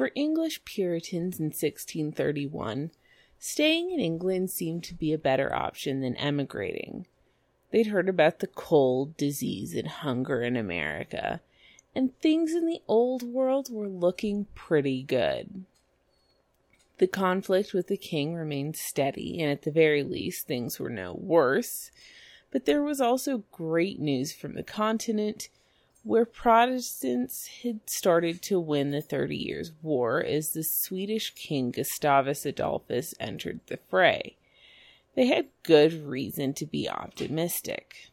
For English Puritans in 1631, staying in England seemed to be a better option than emigrating. They'd heard about the cold, disease, and hunger in America, and things in the old world were looking pretty good. The conflict with the king remained steady, and at the very least, things were no worse. But there was also great news from the continent, where Protestants had started to win the Thirty Years' War as the Swedish king Gustavus Adolphus entered the fray. They had good reason to be optimistic.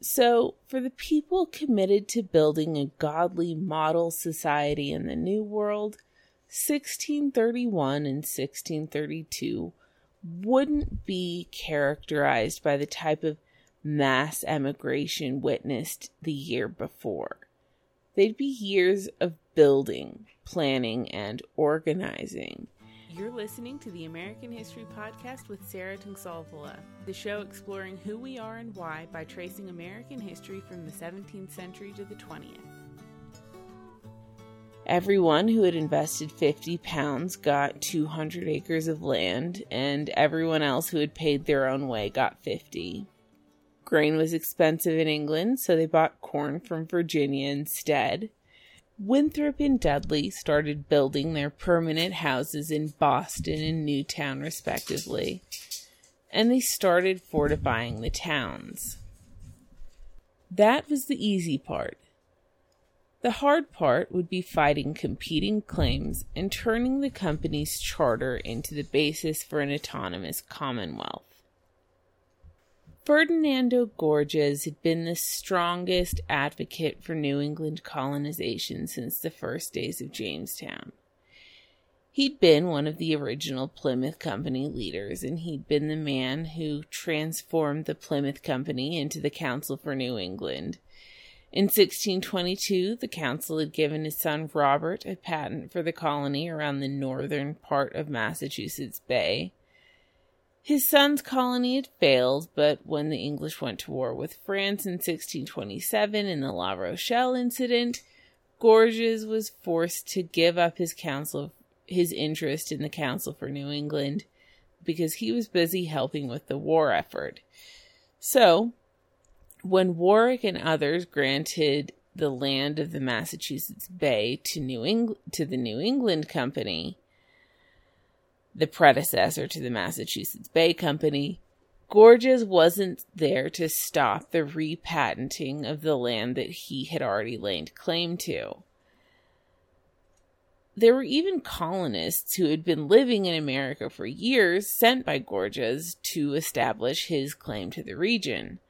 So, for the people committed to building a godly model society in the New World, 1631 and 1632 wouldn't be characterized by the type of mass emigration witnessed the year before. They'd be years of building, planning, and organizing. You're listening to the American History Podcast with Sarah Tungsalvola, the show exploring who we are and why by tracing American history from the 17th century to the 20th. Everyone who had invested 50 pounds got 200 acres of land, and everyone else who had paid their own way got 50. Grain was expensive in England, so they bought corn from Virginia instead. Winthrop and Dudley started building their permanent houses in Boston and Newtown, respectively, and they started fortifying the towns. That was the easy part. The hard part would be fighting competing claims and turning the company's charter into the basis for an autonomous commonwealth. Ferdinando Gorges had been the strongest advocate for New England colonization since the first days of Jamestown. He'd been one of the original Plymouth Company leaders, and he'd been the man who transformed the Plymouth Company into the Council for New England in 1622, the council had given his son Robert a patent for the colony around the northern part of Massachusetts Bay. His son's colony had failed, but when the English went to war with France in 1627 in the La Rochelle incident, Gorges was forced to give up his council his interest in the Council for New England because he was busy helping with the war effort. So, when Warwick and others granted the land of the Massachusetts Bay to New Eng- to the New England Company, the predecessor to the Massachusetts Bay Company, Gorges wasn't there to stop the repatenting of the land that he had already laid claim to. There were even colonists who had been living in America for years sent by Gorges to establish his claim to the region.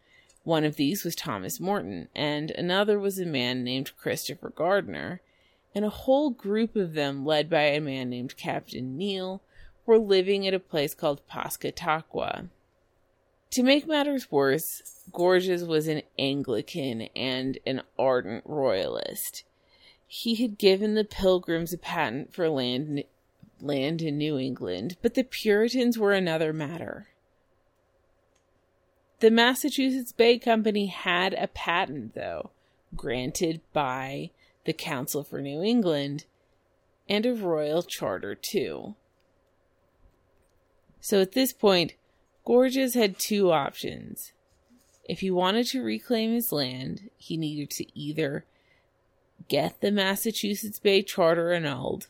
One of these was Thomas Morton, and another was a man named Christopher Gardner, and a whole group of them, led by a man named Captain Neal, were living at a place called Pascataqua. To make matters worse, Gorges was an Anglican and an ardent royalist. He had given the Pilgrims a patent for land, land in New England, but the Puritans were another matter. The Massachusetts Bay Company had a patent, though, granted by the Council for New England, and a royal charter, too. So at this point, Gorges had two options. If he wanted to reclaim his land, he needed to either get the Massachusetts Bay Charter annulled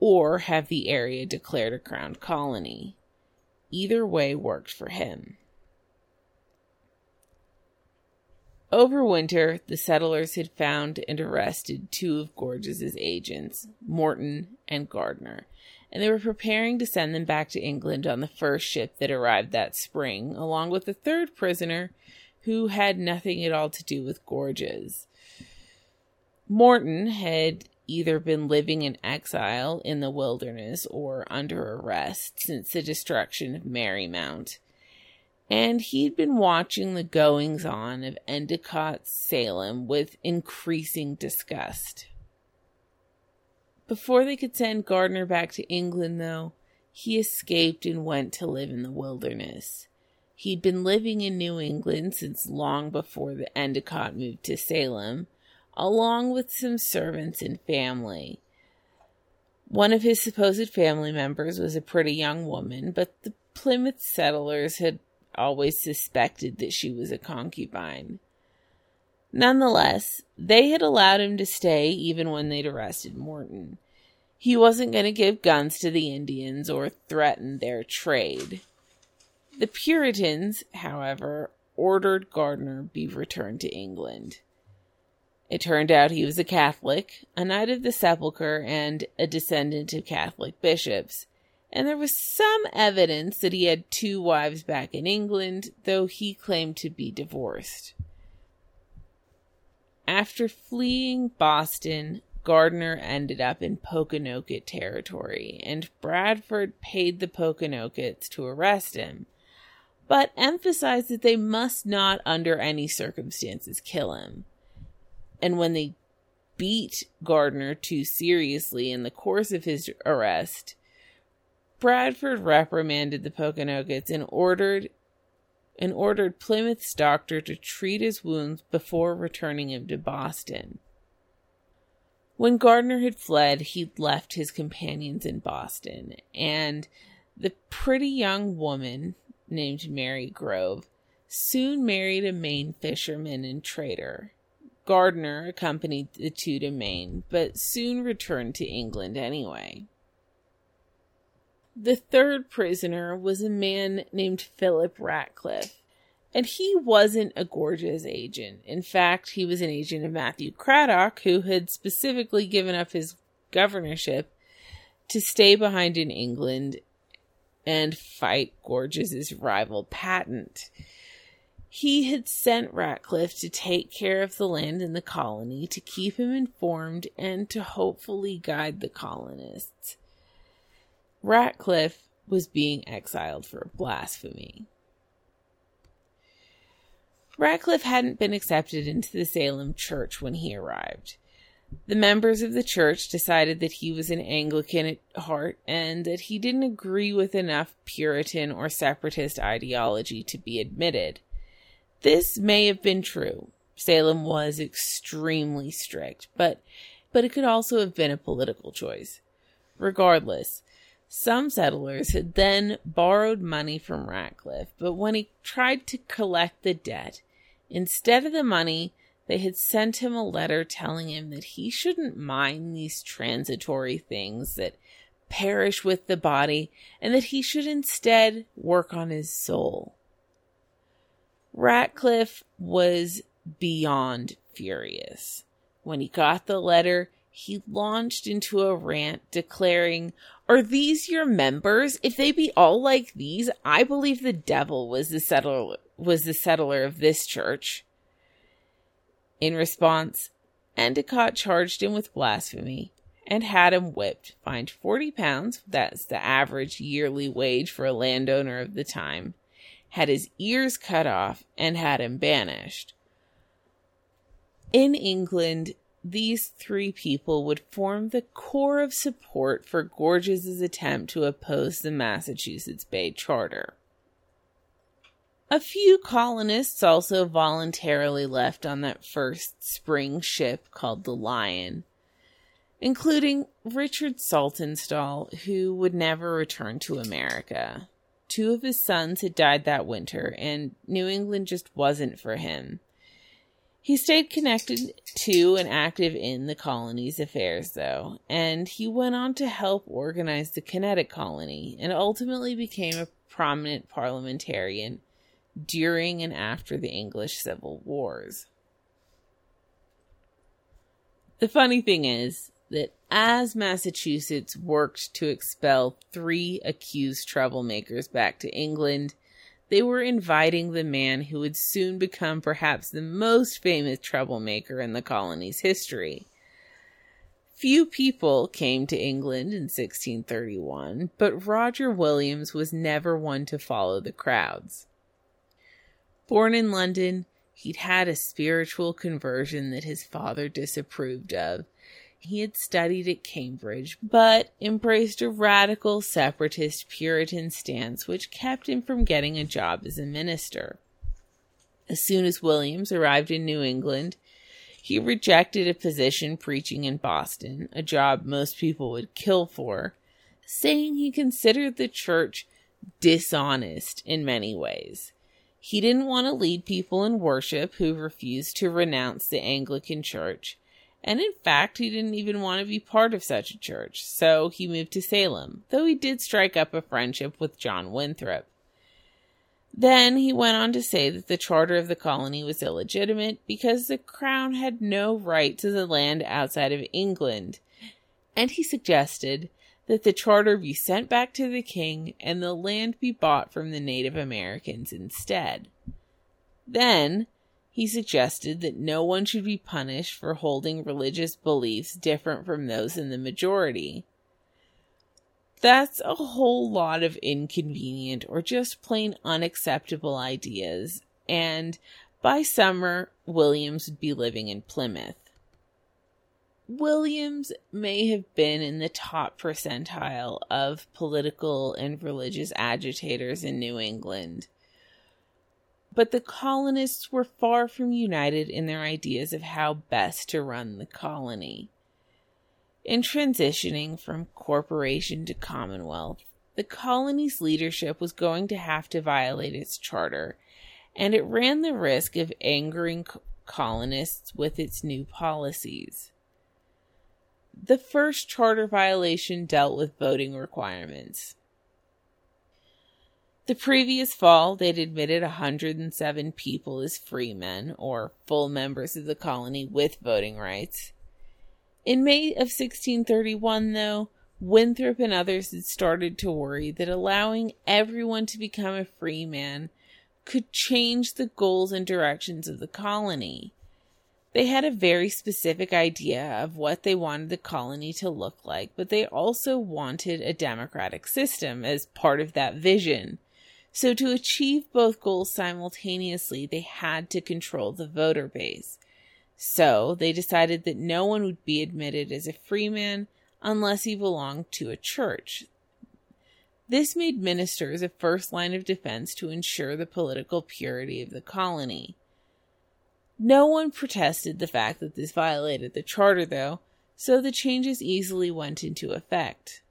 or have the area declared a crown colony. Either way worked for him. Over winter, the settlers had found and arrested two of Gorges's agents, Morton and Gardner, and they were preparing to send them back to England on the first ship that arrived that spring, along with a third prisoner who had nothing at all to do with Gorges. Morton had either been living in exile in the wilderness or under arrest since the destruction of Merrymount and he'd been watching the goings on of Endicott Salem with increasing disgust. Before they could send Gardner back to England, though, he escaped and went to live in the wilderness. He'd been living in New England since long before the Endicott moved to Salem, along with some servants and family. One of his supposed family members was a pretty young woman, but the Plymouth settlers had always suspected that she was a concubine. Nonetheless, they had allowed him to stay even when they'd arrested Morton. He wasn't going to give guns to the Indians or threaten their trade. The Puritans, however, ordered Gardner be returned to England. It turned out he was a Catholic, a Knight of the Sepulchre, and a descendant of Catholic bishops, and there was some evidence that he had two wives back in England, though he claimed to be divorced. After fleeing Boston, Gardner ended up in Pokanoket territory, and Bradford paid the Pokanokets to arrest him, but emphasized that they must not, under any circumstances, kill him. And when they beat Gardner too seriously in the course of his arrest, Bradford reprimanded the Pokanokets and ordered and ordered Plymouth's doctor to treat his wounds before returning him to Boston. When Gardner had fled, he left his companions in Boston, and the pretty young woman named Mary Grove soon married a Maine fisherman and trader. Gardner accompanied the two to Maine, but soon returned to England anyway. The third prisoner was a man named Philip Ratcliffe, and he wasn't a Gorges agent. In fact, he was an agent of Matthew Craddock, who had specifically given up his governorship to stay behind in England and fight Gorges's rival Patent. He had sent Ratcliffe to take care of the land in the colony, to keep him informed, and to hopefully guide the colonists. Ratcliffe was being exiled for blasphemy. Ratcliffe hadn't been accepted into the Salem church when he arrived. The members of the church decided that he was an Anglican at heart and that he didn't agree with enough Puritan or separatist ideology to be admitted. This may have been true. Salem was extremely strict, but but it could also have been a political choice. Regardless, some settlers had then borrowed money from Ratcliffe, but when he tried to collect the debt, instead of the money, they had sent him a letter telling him that he shouldn't mind these transitory things that perish with the body and that he should instead work on his soul. Ratcliffe was beyond furious. When he got the letter, he launched into a rant declaring, Are these your members? If they be all like these, I believe the devil was the settler was the settler of this church. In response, Endicott charged him with blasphemy and had him whipped, fined forty pounds, that's the average yearly wage for a landowner of the time, had his ears cut off, and had him banished. In England, these three people would form the core of support for Gorges's attempt to oppose the Massachusetts Bay Charter. A few colonists also voluntarily left on that first spring ship called the Lion, including Richard Saltonstall, who would never return to America. Two of his sons had died that winter, and New England just wasn't for him. He stayed connected to and active in the colony's affairs, though, and he went on to help organize the Connecticut colony and ultimately became a prominent parliamentarian during and after the English Civil Wars. The funny thing is that as Massachusetts worked to expel three accused troublemakers back to England, they were inviting the man who would soon become perhaps the most famous troublemaker in the colony's history. Few people came to England in 1631, but Roger Williams was never one to follow the crowds. Born in London, he'd had a spiritual conversion that his father disapproved of, he had studied at Cambridge, but embraced a radical separatist Puritan stance which kept him from getting a job as a minister. As soon as Williams arrived in New England, He rejected a position preaching in Boston, a job most people would kill for, saying he considered the church dishonest in many ways. He didn't want to lead people in worship who refused to renounce the Anglican Church, and in fact, he didn't even want to be part of such a church, so he moved to Salem, though he did strike up a friendship with John Winthrop. Then he went on to say that the charter of the colony was illegitimate because the crown had no right to the land outside of England, and he suggested that the charter be sent back to the king and the land be bought from the Native Americans instead. Then he suggested that no one should be punished for holding religious beliefs different from those in the majority. That's a whole lot of inconvenient or just plain unacceptable ideas, and by summer, Williams would be living in Plymouth. Williams may have been in the top percentile of political and religious agitators in New England but the colonists were far from united in their ideas of how best to run the colony. In transitioning from corporation to commonwealth, the colony's leadership was going to have to violate its charter, and it ran the risk of angering colonists with its new policies. The first charter violation dealt with voting requirements. The previous fall, they'd admitted 107 people as freemen, or full members of the colony with voting rights. In May of 1631, though, Winthrop and others had started to worry that allowing everyone to become a free man could change the goals and directions of the colony. They had a very specific idea of what they wanted the colony to look like, but they also wanted a democratic system as part of that vision. So, to achieve both goals simultaneously, they had to control the voter base. So, they decided that no one would be admitted as a freeman unless he belonged to a church. This made ministers a first line of defense to ensure the political purity of the colony. No one protested the fact that this violated the charter, though, so the changes easily went into effect.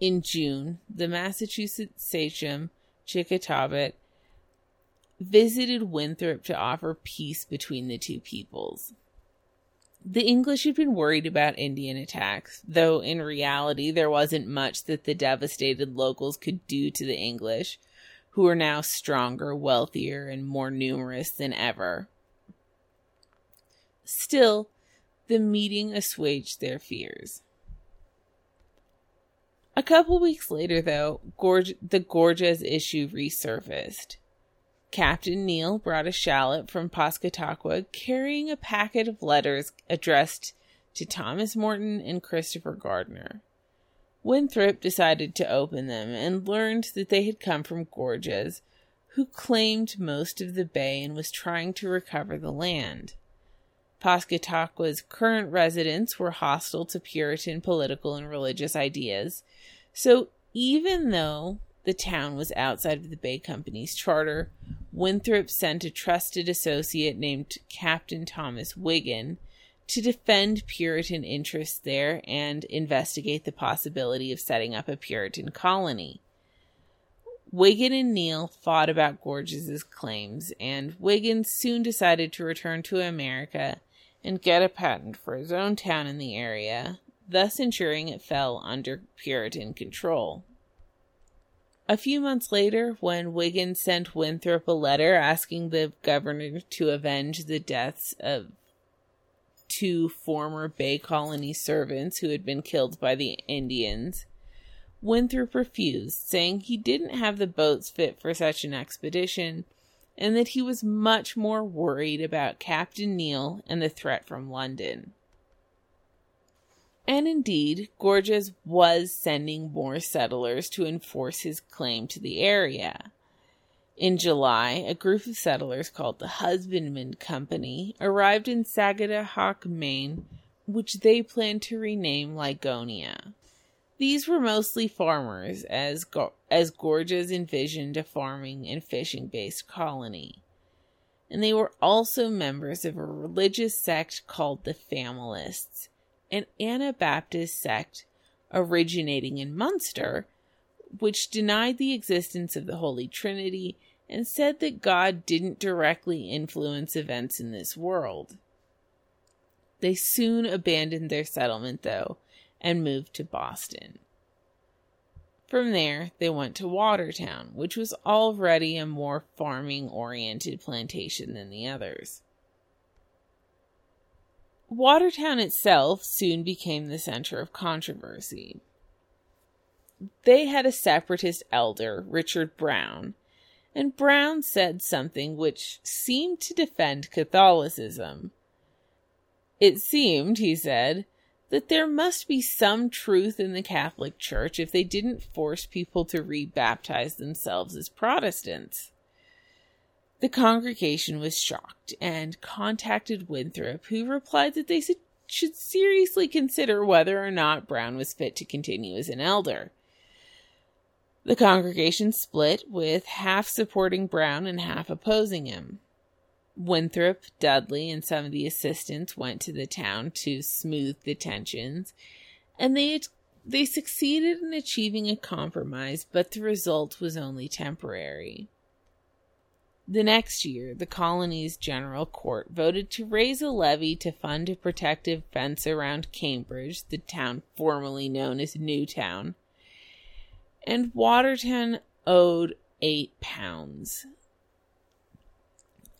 In June, the Massachusetts sachem Chickatawbut visited Winthrop to offer peace between the two peoples. The English had been worried about Indian attacks, though in reality there wasn't much that the devastated locals could do to the English, who were now stronger, wealthier, and more numerous than ever. Still, the meeting assuaged their fears. A couple weeks later, though, Gorge- the Gorges issue resurfaced. Captain Neal brought a shallop from Pascataqua carrying a packet of letters addressed to Thomas Morton and Christopher Gardner. Winthrop decided to open them and learned that they had come from Gorges, who claimed most of the bay and was trying to recover the land. Pascataqua's current residents were hostile to Puritan political and religious ideas, so even though the town was outside of the Bay Company's charter, Winthrop sent a trusted associate named Captain Thomas Wigan to defend Puritan interests there and investigate the possibility of setting up a Puritan colony. Wigan and Neal fought about Gorges's claims, and Wigan soon decided to return to America and get a patent for his own town in the area, thus ensuring it fell under Puritan control. A few months later, when Wigan sent Winthrop a letter asking the governor to avenge the deaths of two former Bay Colony servants who had been killed by the Indians, Winthrop refused, saying he didn't have the boats fit for such an expedition and that he was much more worried about Captain Neal and the threat from London. And indeed, Gorges was sending more settlers to enforce his claim to the area. In July, a group of settlers called the Husbandman Company arrived in Sagadahoc, Maine, which they planned to rename Ligonia. These were mostly farmers, as, as Gorges envisioned a farming and fishing based colony. and they were also members of a religious sect called the Familists, an Anabaptist sect originating in Munster, which denied the existence of the Holy Trinity and said that God didn't directly influence events in this world. They soon abandoned their settlement, though, and moved to Boston. From there, they went to Watertown, which was already a more farming oriented plantation than the others. Watertown itself soon became the center of controversy. They had a separatist elder, Richard Brown, and Brown said something which seemed to defend Catholicism. It seemed, he said, that there must be some truth in the Catholic Church if they didn't force people to rebaptize themselves as Protestants. The congregation was shocked and contacted Winthrop, who replied that they should seriously consider whether or not Brown was fit to continue as an elder. The congregation split, with half supporting Brown and half opposing him. Winthrop, Dudley, and some of the assistants went to the town to smooth the tensions, and they they succeeded in achieving a compromise, but the result was only temporary. The next year, the colony's general court voted to raise a levy to fund a protective fence around Cambridge, the town formerly known as Newtown, and Watertown owed eight pounds.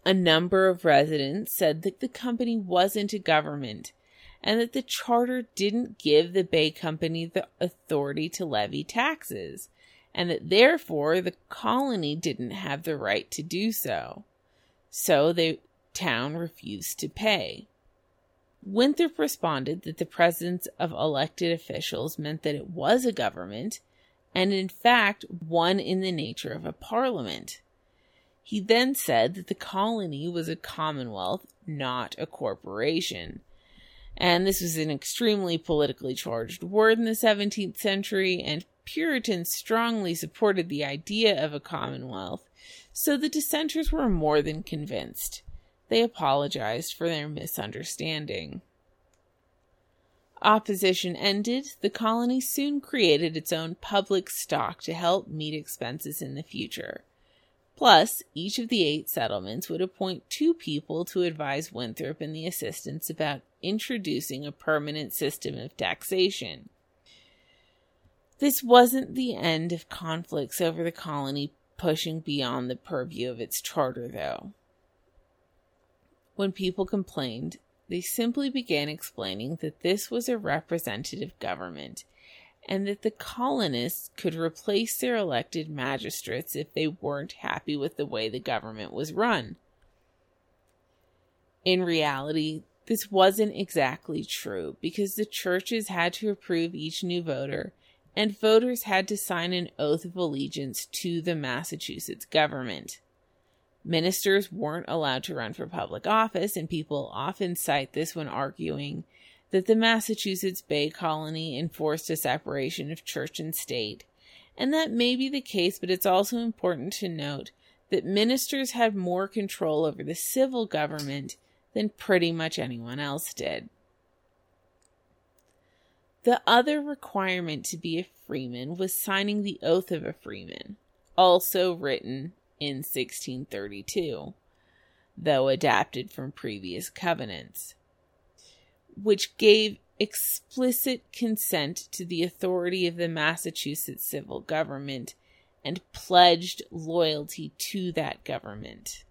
A number of residents said that the company wasn't a government and that the charter didn't give the Bay Company the authority to levy taxes, and that therefore the colony didn't have the right to do so. So the town refused to pay. Winthrop responded that the presence of elected officials meant that it was a government, and in fact one in the nature of a parliament. He then said that the colony was a commonwealth, not a corporation. And this was an extremely politically charged word in the 17th century, and Puritans strongly supported the idea of a commonwealth, so the dissenters were more than convinced. They apologized for their misunderstanding. Opposition ended, the colony soon created its own public stock to help meet expenses in the future. Plus, each of the eight settlements would appoint two people to advise Winthrop and the assistants about introducing a permanent system of taxation. This wasn't the end of conflicts over the colony pushing beyond the purview of its charter, though. When people complained, they simply began explaining that this was a representative government and that the colonists could replace their elected magistrates if they weren't happy with the way the government was run. In reality, this wasn't exactly true because the churches had to approve each new voter, and voters had to sign an oath of allegiance to the Massachusetts government. Ministers weren't allowed to run for public office, and people often cite this when arguing that the Massachusetts Bay Colony enforced a separation of church and state. And that may be the case, but it's also important to note that ministers had more control over the civil government than pretty much anyone else did. The other requirement to be a freeman was signing the oath of a freeman, also written in 1632, though adapted from previous covenants which gave explicit consent to the authority of the Massachusetts civil government and pledged loyalty to that government.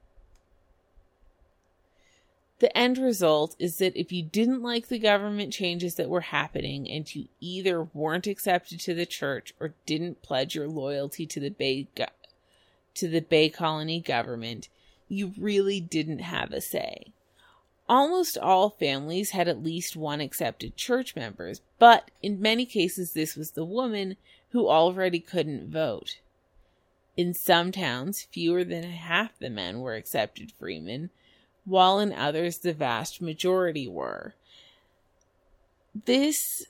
The end result is that if you didn't like the government changes that were happening and you either weren't accepted to the church or didn't pledge your loyalty to the Bay to the Bay Colony government, you really didn't have a say. Almost all families had at least one accepted church members, but in many cases this was the woman who already couldn't vote. In some towns, fewer than half the men were accepted freemen, while in others the vast majority were. This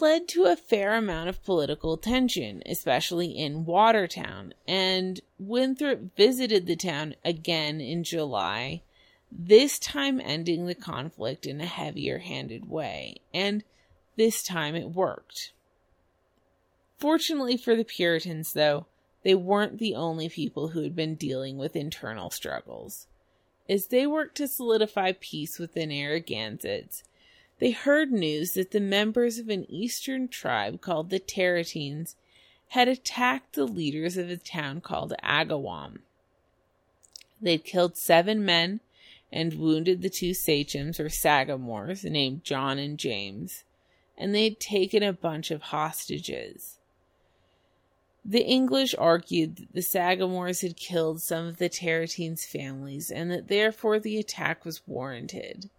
led to a fair amount of political tension, especially in Watertown, and Winthrop visited the town again in July, this time ending the conflict in a heavier handed way, and this time it worked. Fortunately for the Puritans, though, they weren't the only people who had been dealing with internal struggles. As they worked to solidify peace with the Narragansetts, they heard news that the members of an eastern tribe called the Tarratines had attacked the leaders of a town called Agawam. They'd killed seven men and wounded the two sachems or sagamores named John and James, and they'd taken a bunch of hostages. The English argued that the Sagamores had killed some of the Tarratines' families and that therefore the attack was warranted.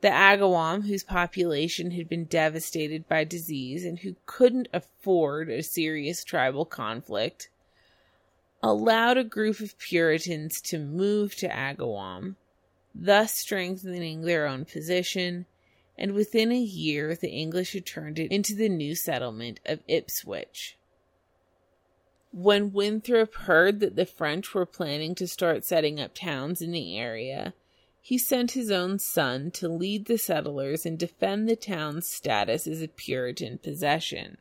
The Agawam, whose population had been devastated by disease and who couldn't afford a serious tribal conflict, allowed a group of Puritans to move to Agawam, thus strengthening their own position, and within a year the English had turned it into the new settlement of Ipswich. When Winthrop heard that the French were planning to start setting up towns in the area, he sent his own son to lead the settlers and defend the town's status as a Puritan possession.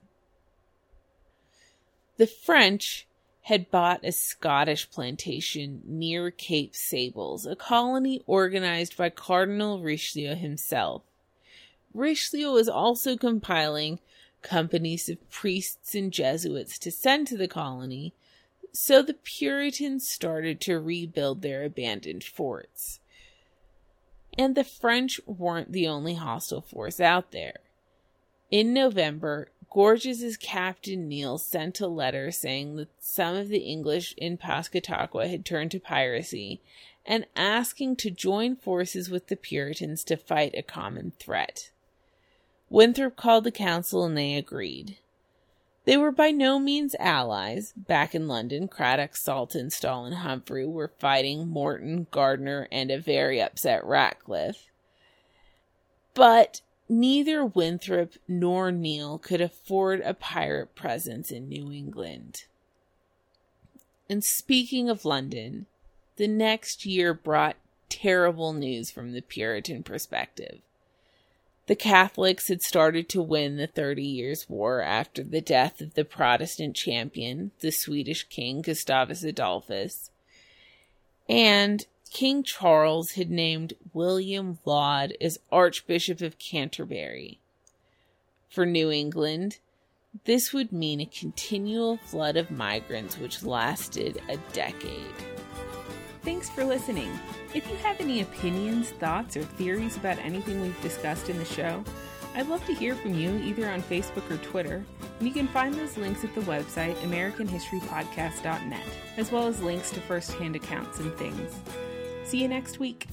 The French had bought a Scottish plantation near Cape Sables, a colony organized by Cardinal Richelieu himself. Richelieu was also compiling companies of priests and Jesuits to send to the colony, so the Puritans started to rebuild their abandoned forts. And the French weren't the only hostile force out there. In November, Gorges's Captain Neal sent a letter saying that some of the English in Pascataqua had turned to piracy and asking to join forces with the Puritans to fight a common threat. Winthrop called the council and they agreed. They were by no means allies. Back in London, Cradock, Saltonstall, and Humphrey were fighting Morton, Gardiner, and a very upset Ratcliffe. But neither Winthrop nor Neal could afford a pirate presence in New England. And speaking of London, the next year brought terrible news from the Puritan perspective. The Catholics had started to win the Thirty Years' War after the death of the Protestant champion, the Swedish king Gustavus Adolphus. And King Charles had named William Laud as Archbishop of Canterbury. For New England, this would mean a continual flood of migrants which lasted a decade. Thanks for listening. If you have any opinions, thoughts, or theories about anything we've discussed in the show, I'd love to hear from you either on Facebook or Twitter, and you can find those links at the website AmericanHistoryPodcast.net, as well as links to first-hand accounts and things. See you next week.